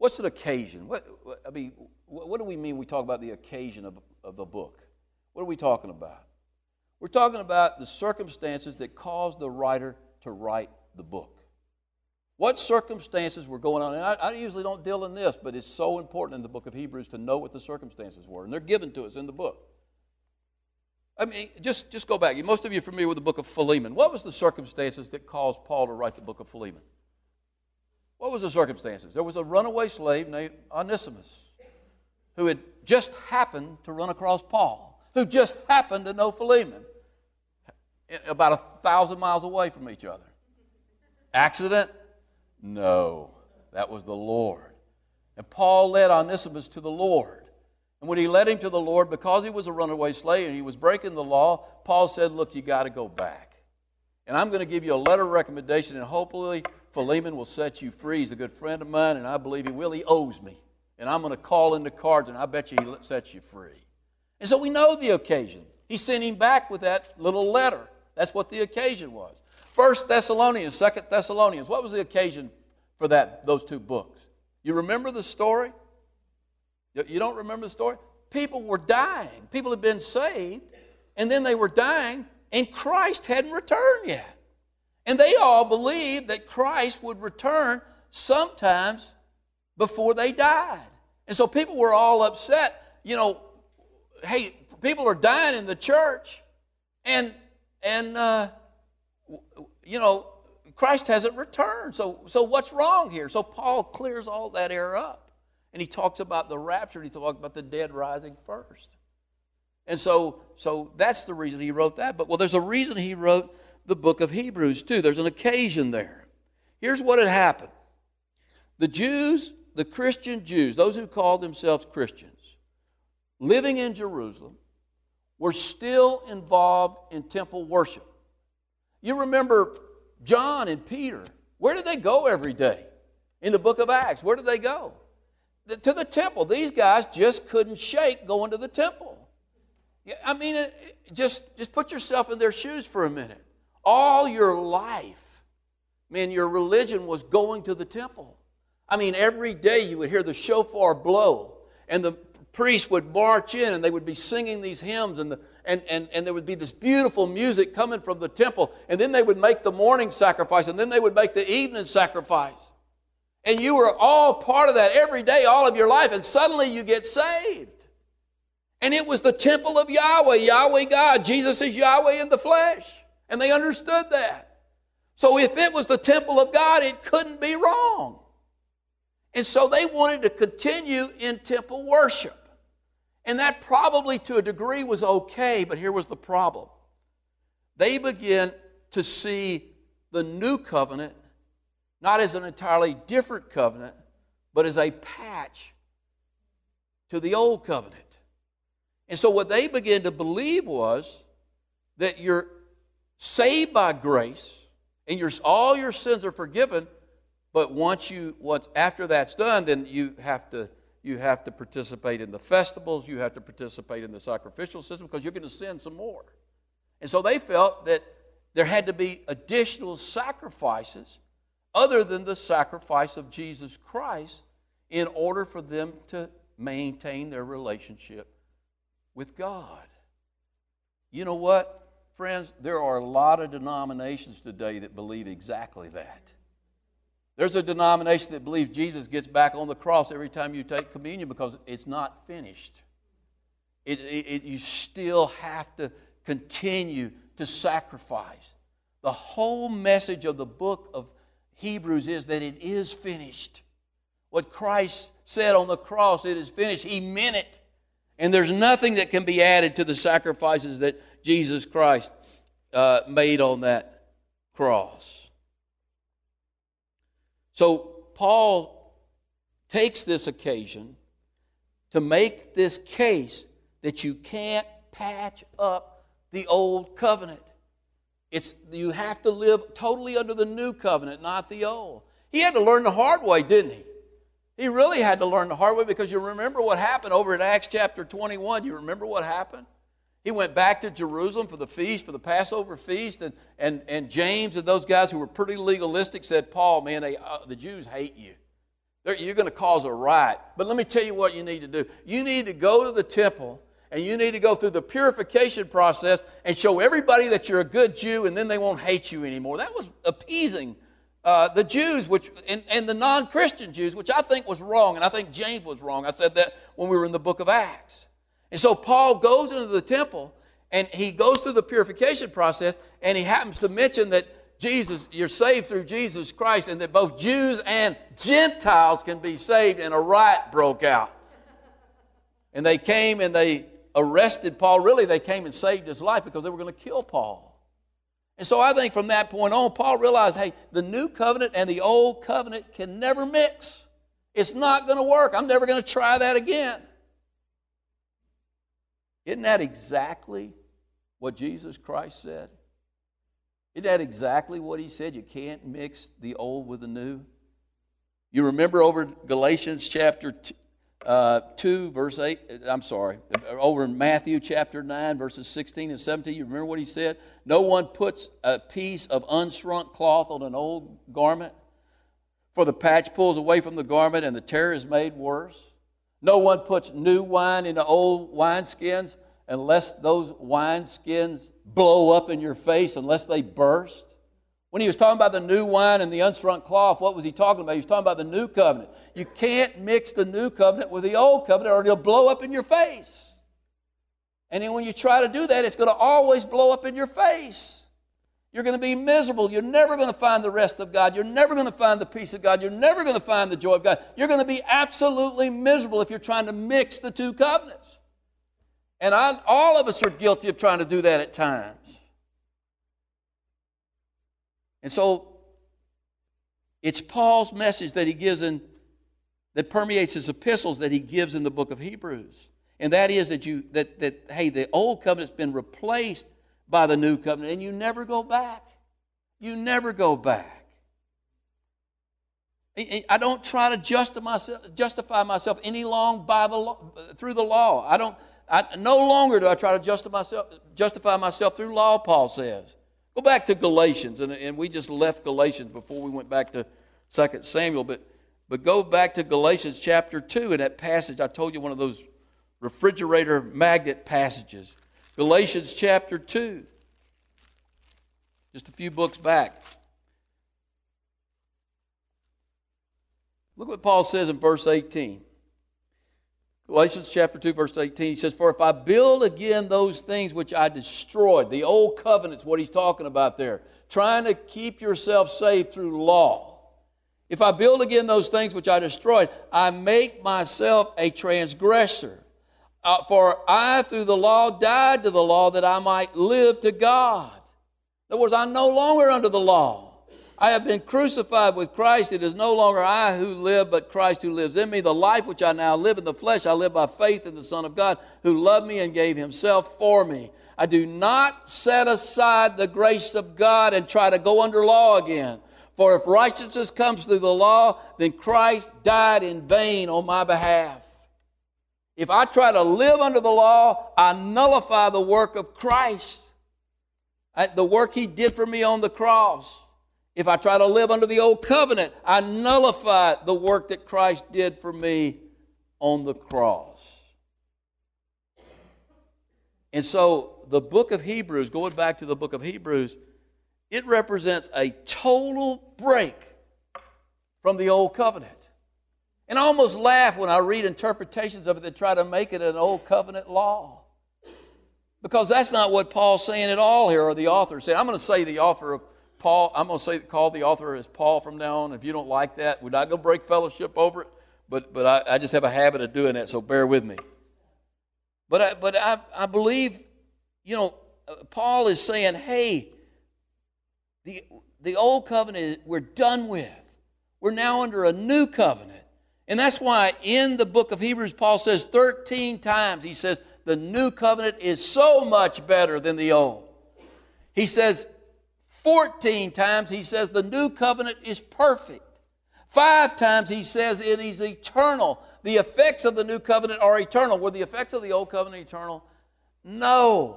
[SPEAKER 1] What's an occasion? What, what I mean, what, what do we mean we talk about the occasion of, of the book? What are we talking about? We're talking about the circumstances that caused the writer to write the book. What circumstances were going on? And I, I, usually don't deal in this, but it's so important in the book of Hebrews to know what the circumstances were. And they're given to us in the book. I mean, just, just go back. Most of you are familiar with the book of Philemon. What was the circumstances that caused Paul to write the book of Philemon? What was the circumstances? There was a runaway slave named Onesimus who had just happened to run across Paul, who just happened to know Philemon, eh, about a thousand miles away from each other. Accident? No, that was the Lord. And Paul led Onesimus to the Lord. And when he led him to the Lord, because he was a runaway slave and he was breaking the law, Paul said, Look, you got to go back. And I'm going to give you a letter of recommendation, and hopefully Philemon will set you free. He's a good friend of mine, and I believe he will. He owes me. And I'm going to call in the cards, and I bet you he sets you free. And so we know the occasion. He sent him back with that little letter. That's what the occasion was. First Thessalonians, Second Thessalonians. What was the occasion for that, those two books? You remember the story? You don't remember the story? People were dying. People had been saved, and then they were dying, and Christ hadn't returned yet. And they all believed that Christ would return sometimes before they died. And so people were all upset. You know, hey, people are dying in the church, and and uh, you know Christ hasn't returned. So so what's wrong here? So Paul clears all that air up, and he talks about the rapture. He talks about the dead rising first. And so so that's the reason he wrote that. But well, there's a reason he wrote the book of Hebrews too. There's an occasion there. Here's what had happened. The Jews the Christian Jews, those who called themselves Christians, living in Jerusalem, were still involved in temple worship. You remember John and Peter. Where did they go every day? In the book of Acts, where did they go? The, to the temple. These guys just couldn't shake going to the temple. I mean, just, just put yourself in their shoes for a minute. All your life, man, your religion was going to the temple. I mean, every day you would hear the shofar blow, and the priests would march in and they would be singing these hymns, and, the, and, and, and there would be this beautiful music coming from the temple. And then they would make the morning sacrifice, and then they would make the evening sacrifice. And you were all part of that every day, all of your life, and suddenly you get saved. And it was the temple of Yahweh, Yahweh God. Jesus is Yahweh in the flesh. And they understood that. So if it was the temple of God, it couldn't be wrong. And so they wanted to continue in temple worship. And that probably to a degree was okay, but here was the problem. They began to see the new covenant not as an entirely different covenant, but as a patch to the old covenant. And so what they began to believe was that you're saved by grace and your, all your sins are forgiven but once you once after that's done, then you have to you have to participate in the festivals, you have to participate in the sacrificial system because you're going to sin some more. And so they felt that there had to be additional sacrifices other than the sacrifice of Jesus Christ in order for them to maintain their relationship with God. You know what, friends? There are a lot of denominations today that believe exactly that. There's a denomination that believes Jesus gets back on the cross every time you take communion because it's not finished. It, it, it, you still have to continue to sacrifice. The whole message of the book of Hebrews is that it is finished. What Christ said on the cross, it is finished. He meant it. And there's nothing that can be added to the sacrifices that Jesus Christ uh, made on that cross. So Paul takes this occasion to make this case that you can't patch up the old covenant. It's, you have to live totally under the new covenant, not the old. He had to learn the hard way, didn't he? He really had to learn the hard way because you remember what happened over in Acts chapter 21. You remember what happened? He went back to Jerusalem for the feast, for the Passover feast, and, and, and James and those guys who were pretty legalistic said, Paul, man, they, uh, the Jews hate you. They're, you're going to cause a riot. But let me tell you what you need to do. You need to go to the temple and you need to go through the purification process and show everybody that you're a good Jew, and then they won't hate you anymore. That was appeasing uh, the Jews, which and, and the non-Christian Jews, which I think was wrong, and I think James was wrong. I said that when we were in the book of Acts. And so Paul goes into the temple and he goes through the purification process, and he happens to mention that Jesus, you're saved through Jesus Christ, and that both Jews and Gentiles can be saved, and a riot broke out. And they came and they arrested Paul. Really, they came and saved his life because they were going to kill Paul. And so I think from that point on, Paul realized hey, the new covenant and the old covenant can never mix. It's not going to work. I'm never going to try that again. Isn't that exactly what Jesus Christ said? Isn't that exactly what he said? You can't mix the old with the new. You remember over Galatians chapter uh, 2, verse 8, I'm sorry, over in Matthew chapter 9, verses 16 and 17, you remember what he said? No one puts a piece of unshrunk cloth on an old garment, for the patch pulls away from the garment and the tear is made worse. No one puts new wine into old wineskins unless those wineskins blow up in your face, unless they burst. When he was talking about the new wine and the unshrunk cloth, what was he talking about? He was talking about the new covenant. You can't mix the new covenant with the old covenant or it'll blow up in your face. And then when you try to do that, it's going to always blow up in your face. You're going to be miserable. You're never going to find the rest of God. You're never going to find the peace of God. You're never going to find the joy of God. You're going to be absolutely miserable if you're trying to mix the two covenants. And I, all of us are guilty of trying to do that at times. And so it's Paul's message that he gives in that permeates his epistles that he gives in the book of Hebrews. And that is that you that that hey, the old covenant's been replaced by the new covenant, and you never go back. You never go back. I don't try to justify myself, any long by the law, through the law. I don't. I, no longer do I try to justify myself, justify myself through law. Paul says. Go back to Galatians, and, and we just left Galatians before we went back to 2 Samuel, but, but go back to Galatians chapter 2 and that passage. I told you one of those refrigerator magnet passages. Galatians chapter 2, just a few books back. Look what Paul says in verse 18. Galatians chapter 2, verse 18, he says, For if I build again those things which I destroyed, the old covenant's what he's talking about there, trying to keep yourself safe through law. If I build again those things which I destroyed, I make myself a transgressor. Uh, for I, through the law, died to the law that I might live to God. In other words, I'm no longer under the law. I have been crucified with Christ. It is no longer I who live, but Christ who lives in me. The life which I now live in the flesh, I live by faith in the Son of God who loved me and gave himself for me. I do not set aside the grace of God and try to go under law again. For if righteousness comes through the law, then Christ died in vain on my behalf. If I try to live under the law, I nullify the work of Christ, uh, the work he did for me on the cross. If I try to live under the old covenant, I nullify the work that Christ did for me on the cross. And so the book of Hebrews, going back to the book of Hebrews, it represents a total break from the old covenant. And I almost laugh when I read interpretations of it that try to make it an old covenant law. Because that's not what Paul's saying at all here, or the author saying. I'm going to say the author of Paul, I'm going to say call the author as Paul from now on. If you don't like that, we're not going to break fellowship over it. But, but I, I just have a habit of doing that, so bear with me. But I, but I, I believe, you know, Paul is saying, hey, the, the old covenant we're done with. We're now under a new covenant. And that's why in the book of Hebrews, Paul says 13 times, he says, the new covenant is so much better than the old. He says, 14 times he says the new covenant is perfect. Five times he says it is eternal. The effects of the new covenant are eternal. Were the effects of the old covenant eternal? No.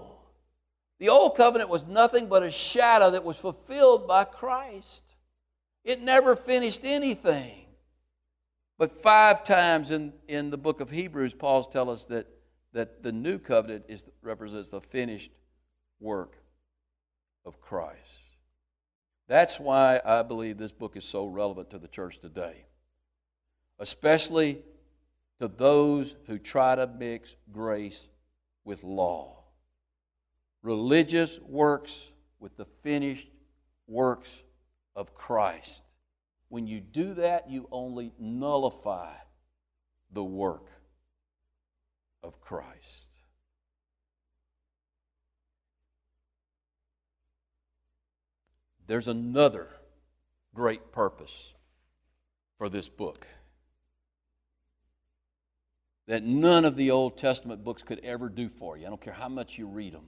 [SPEAKER 1] The old covenant was nothing but a shadow that was fulfilled by Christ. It never finished anything. But five times in, in the book of Hebrews, Paul's tell us that, that the new covenant is, represents the finished work of Christ. That's why I believe this book is so relevant to the church today, especially to those who try to mix grace with law. Religious works with the finished works of Christ. When you do that, you only nullify the work of Christ. There's another great purpose for this book that none of the Old Testament books could ever do for you. I don't care how much you read them.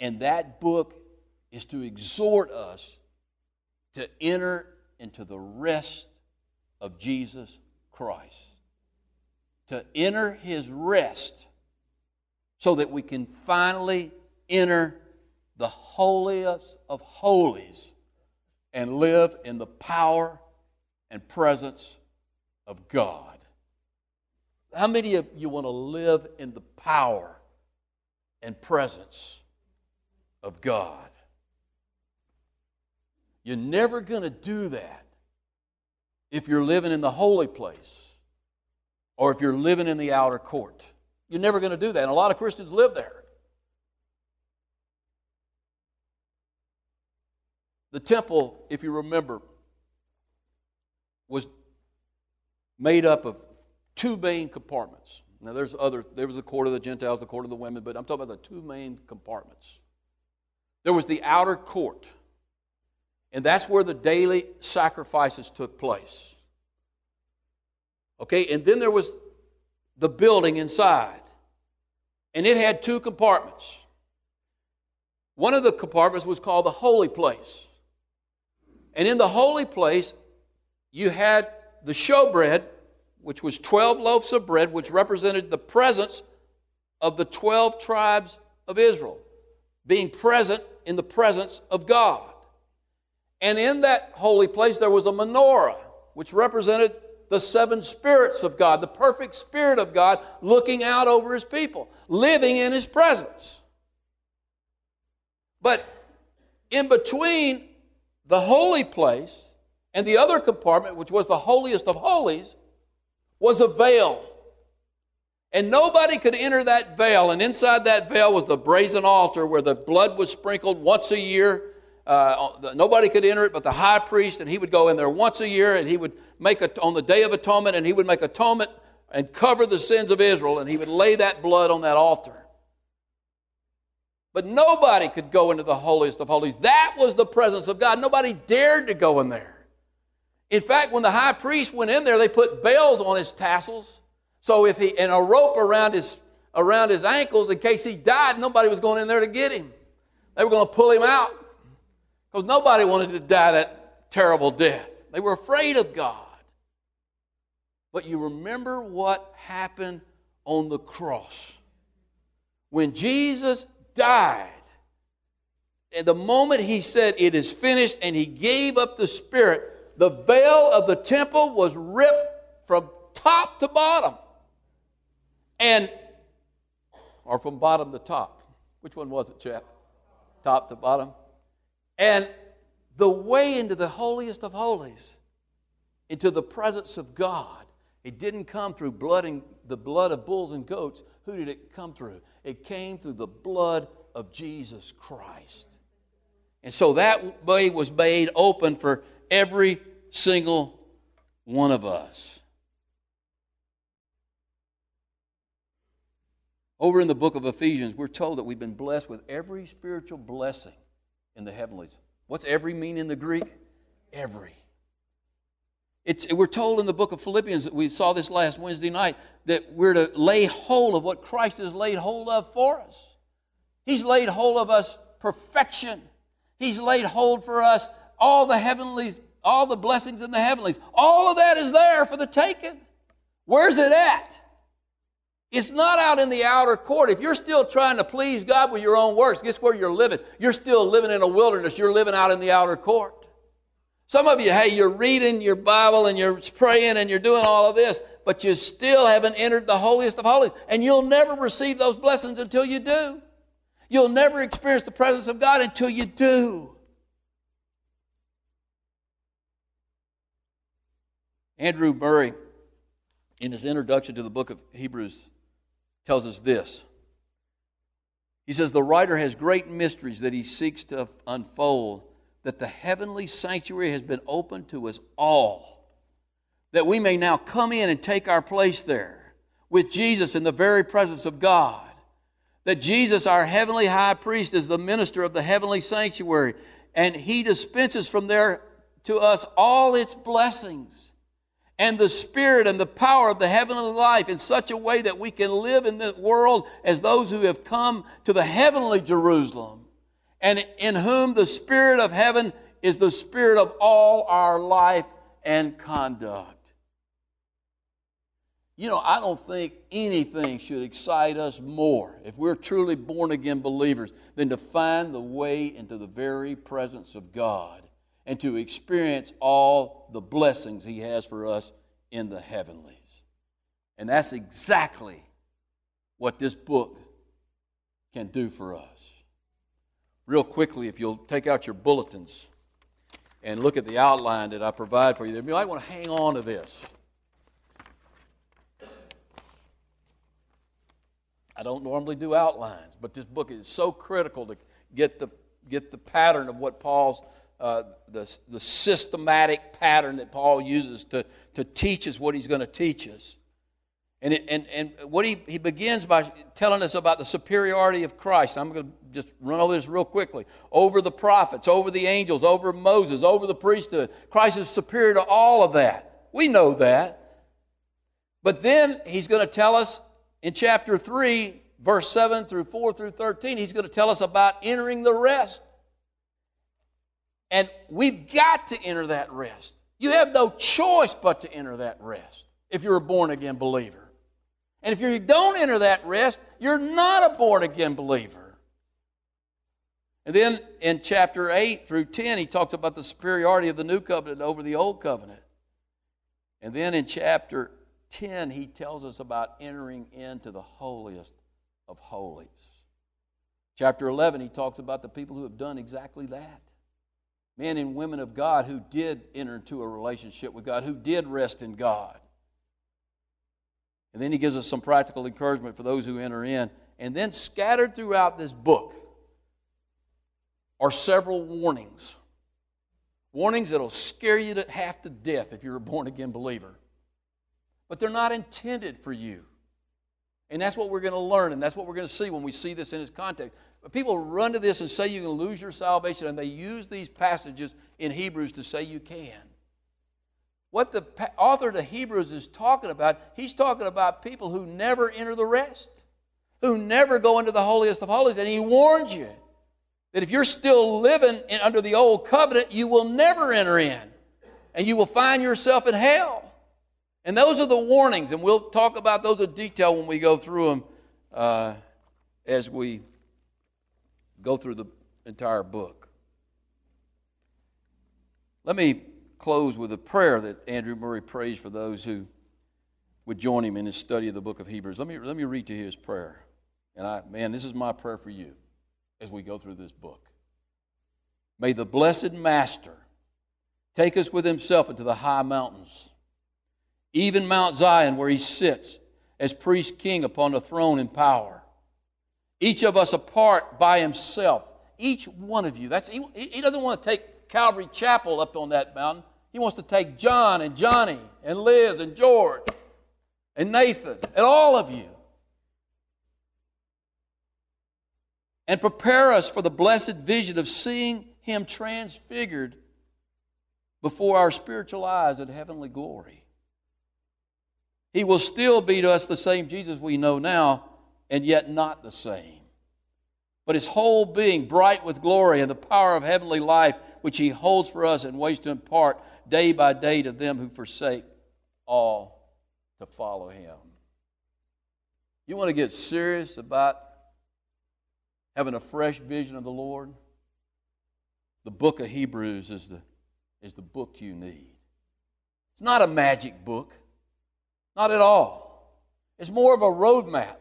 [SPEAKER 1] And that book is to exhort us to enter into the rest of Jesus Christ. To enter his rest so that we can finally enter the holiest of holies and live in the power and presence of God. How many of you want to live in the power and presence of God? You're never going to do that if you're living in the holy place or if you're living in the outer court. You're never going to do that. And a lot of Christians live there. The temple, if you remember, was made up of two main compartments. Now, there's other, there was the court of the Gentiles, the court of the women, but I'm talking about the two main compartments. There was the outer court and that's where the daily sacrifices took place. Okay, and then there was the building inside, and it had two compartments. One of the compartments was called the holy place. And in the holy place, you had the showbread, which was 12 loaves of bread, which represented the presence of the 12 tribes of Israel, being present in the presence of God. And in that holy place, there was a menorah, which represented the seven spirits of God, the perfect spirit of God looking out over his people, living in his presence. But in between the holy place and the other compartment, which was the holiest of holies, was a veil. And nobody could enter that veil. And inside that veil was the brazen altar where the blood was sprinkled once a year uh, nobody could enter it but the high priest, and he would go in there once a year, and he would make a, on the day of atonement, and he would make atonement and cover the sins of Israel, and he would lay that blood on that altar. But nobody could go into the holiest of holies. That was the presence of God. Nobody dared to go in there. In fact, when the high priest went in there, they put bells on his tassels. So if he and a rope around his around his ankles in case he died, nobody was going in there to get him. They were going to pull him out. Because nobody wanted to die that terrible death. They were afraid of God. But you remember what happened on the cross. When Jesus died, and the moment he said, It is finished, and he gave up the Spirit, the veil of the temple was ripped from top to bottom. And, or from bottom to top. Which one was it, chap? Top to bottom? And the way into the holiest of holies, into the presence of God, it didn't come through blood and the blood of bulls and goats. Who did it come through? It came through the blood of Jesus Christ. And so that way was made open for every single one of us. Over in the book of Ephesians, we're told that we've been blessed with every spiritual blessing in the heavenlies. What's every mean in the Greek? Every. It's, we're told in the book of Philippians, that we saw this last Wednesday night, that we're to lay hold of what Christ has laid hold of for us. He's laid hold of us perfection. He's laid hold for us all the heavenlies, all the blessings in the heavenlies. All of that is there for the taking. Where's it at? It's not out in the outer court. If you're still trying to please God with your own works, guess where you're living? You're still living in a wilderness. You're living out in the outer court. Some of you, hey, you're reading your Bible and you're praying and you're doing all of this, but you still haven't entered the holiest of holies. And you'll never receive those blessings until you do. You'll never experience the presence of God until you do. Andrew Murray, in his introduction to the book of Hebrews, tells us this. He says, The writer has great mysteries that he seeks to unfold, that the heavenly sanctuary has been opened to us all, that we may now come in and take our place there with Jesus in the very presence of God. That Jesus, our heavenly high priest, is the minister of the heavenly sanctuary, and he dispenses from there to us all its blessings and the spirit and the power of the heavenly life in such a way that we can live in the world as those who have come to the heavenly Jerusalem and in whom the spirit of heaven is the spirit of all our life and conduct. You know, I don't think anything should excite us more if we're truly born again believers than to find the way into the very presence of God and to experience all the blessings He has for us in the heavenlies. And that's exactly what this book can do for us. Real quickly, if you'll take out your bulletins and look at the outline that I provide for you, you might want to hang on to this. I don't normally do outlines, but this book is so critical to get the, get the pattern of what Paul's uh, the, the systematic pattern that Paul uses to, to teach us what he's going to teach us. And, it, and, and what he, he begins by telling us about the superiority of Christ. I'm going to just run over this real quickly. Over the prophets, over the angels, over Moses, over the priesthood. Christ is superior to all of that. We know that. But then he's going to tell us in chapter 3, verse 7 through 4 through 13, he's going to tell us about entering the rest. And we've got to enter that rest. You have no choice but to enter that rest if you're a born again believer. And if you don't enter that rest, you're not a born again believer. And then in chapter 8 through 10, he talks about the superiority of the new covenant over the old covenant. And then in chapter 10, he tells us about entering into the holiest of holies. Chapter 11, he talks about the people who have done exactly that men and women of God who did enter into a relationship with God, who did rest in God. And then he gives us some practical encouragement for those who enter in. And then scattered throughout this book are several warnings. Warnings that'll scare you to half to death if you're a born again believer. But they're not intended for you. And that's what we're going to learn, and that's what we're going to see when we see this in its context. People run to this and say you can lose your salvation, and they use these passages in Hebrews to say you can. What the author of the Hebrews is talking about, he's talking about people who never enter the rest, who never go into the holiest of holies, and he warns you that if you're still living in, under the old covenant, you will never enter in, and you will find yourself in hell. And those are the warnings, and we'll talk about those in detail when we go through them uh, as we go through the entire book. Let me close with a prayer that Andrew Murray prays for those who would join him in his study of the book of Hebrews. Let me, let me read to you his prayer. And I, man, this is my prayer for you as we go through this book. May the blessed Master take us with himself into the high mountains, even Mount Zion, where he sits as priest king upon the throne in power each of us apart by himself. Each one of you. That's he, he doesn't want to take Calvary Chapel up on that mountain. He wants to take John and Johnny and Liz and George and Nathan and all of you. And prepare us for the blessed vision of seeing him transfigured before our spiritual eyes in heavenly glory. He will still be to us the same Jesus we know now, and yet not the same. But his whole being bright with glory and the power of heavenly life, which he holds for us and ways to impart day by day to them who forsake all to follow him. You want to get serious about having a fresh vision of the Lord? The book of Hebrews is the, is the book you need. It's not a magic book, not at all. It's more of a roadmap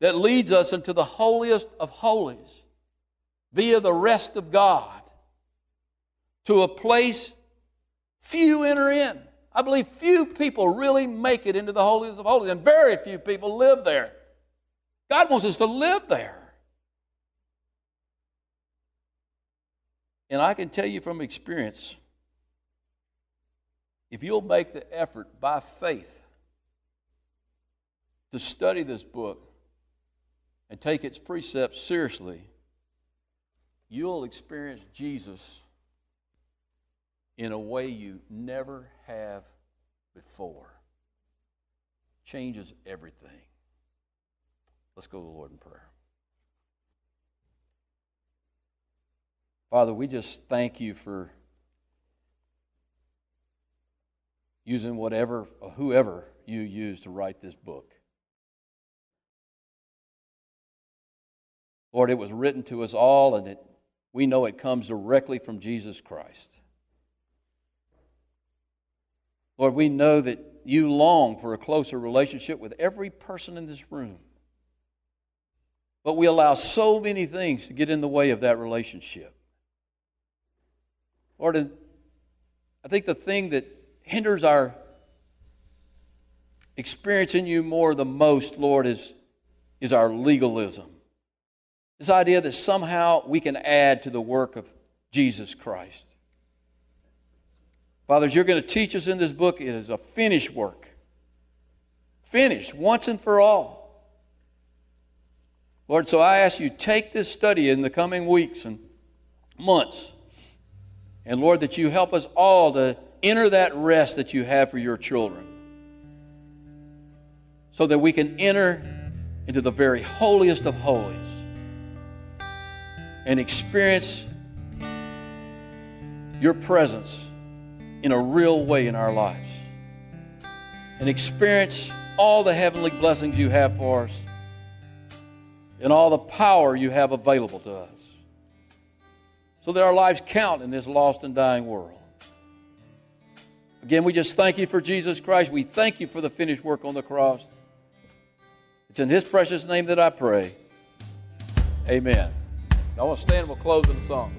[SPEAKER 1] that leads us into the holiest of holies via the rest of God to a place few enter in. I believe few people really make it into the holiest of holies, and very few people live there. God wants us to live there. And I can tell you from experience if you'll make the effort by faith to study this book and take its precepts seriously, you'll experience Jesus in a way you never have before. Changes everything. Let's go to the Lord in prayer. Father, we just thank you for using whatever, whoever you used to write this book. Lord, it was written to us all, and it, we know it comes directly from Jesus Christ. Lord, we know that you long for a closer relationship with every person in this room. But we allow so many things to get in the way of that relationship. Lord, I think the thing that hinders our experiencing you more the most, Lord, is, is our legalism. This idea that somehow we can add to the work of Jesus Christ. Fathers, you're going to teach us in this book, it is a finished work. Finished once and for all. Lord, so I ask you, take this study in the coming weeks and months. And Lord, that you help us all to enter that rest that you have for your children. So that we can enter into the very holiest of holies and experience your presence in a real way in our lives and experience all the heavenly blessings you have for us and all the power you have available to us so that our lives count in this lost and dying world. Again, we just thank you for Jesus Christ. We thank you for the finished work on the cross. It's in His precious name that I pray. Amen. I want to stand and we'll close in the song.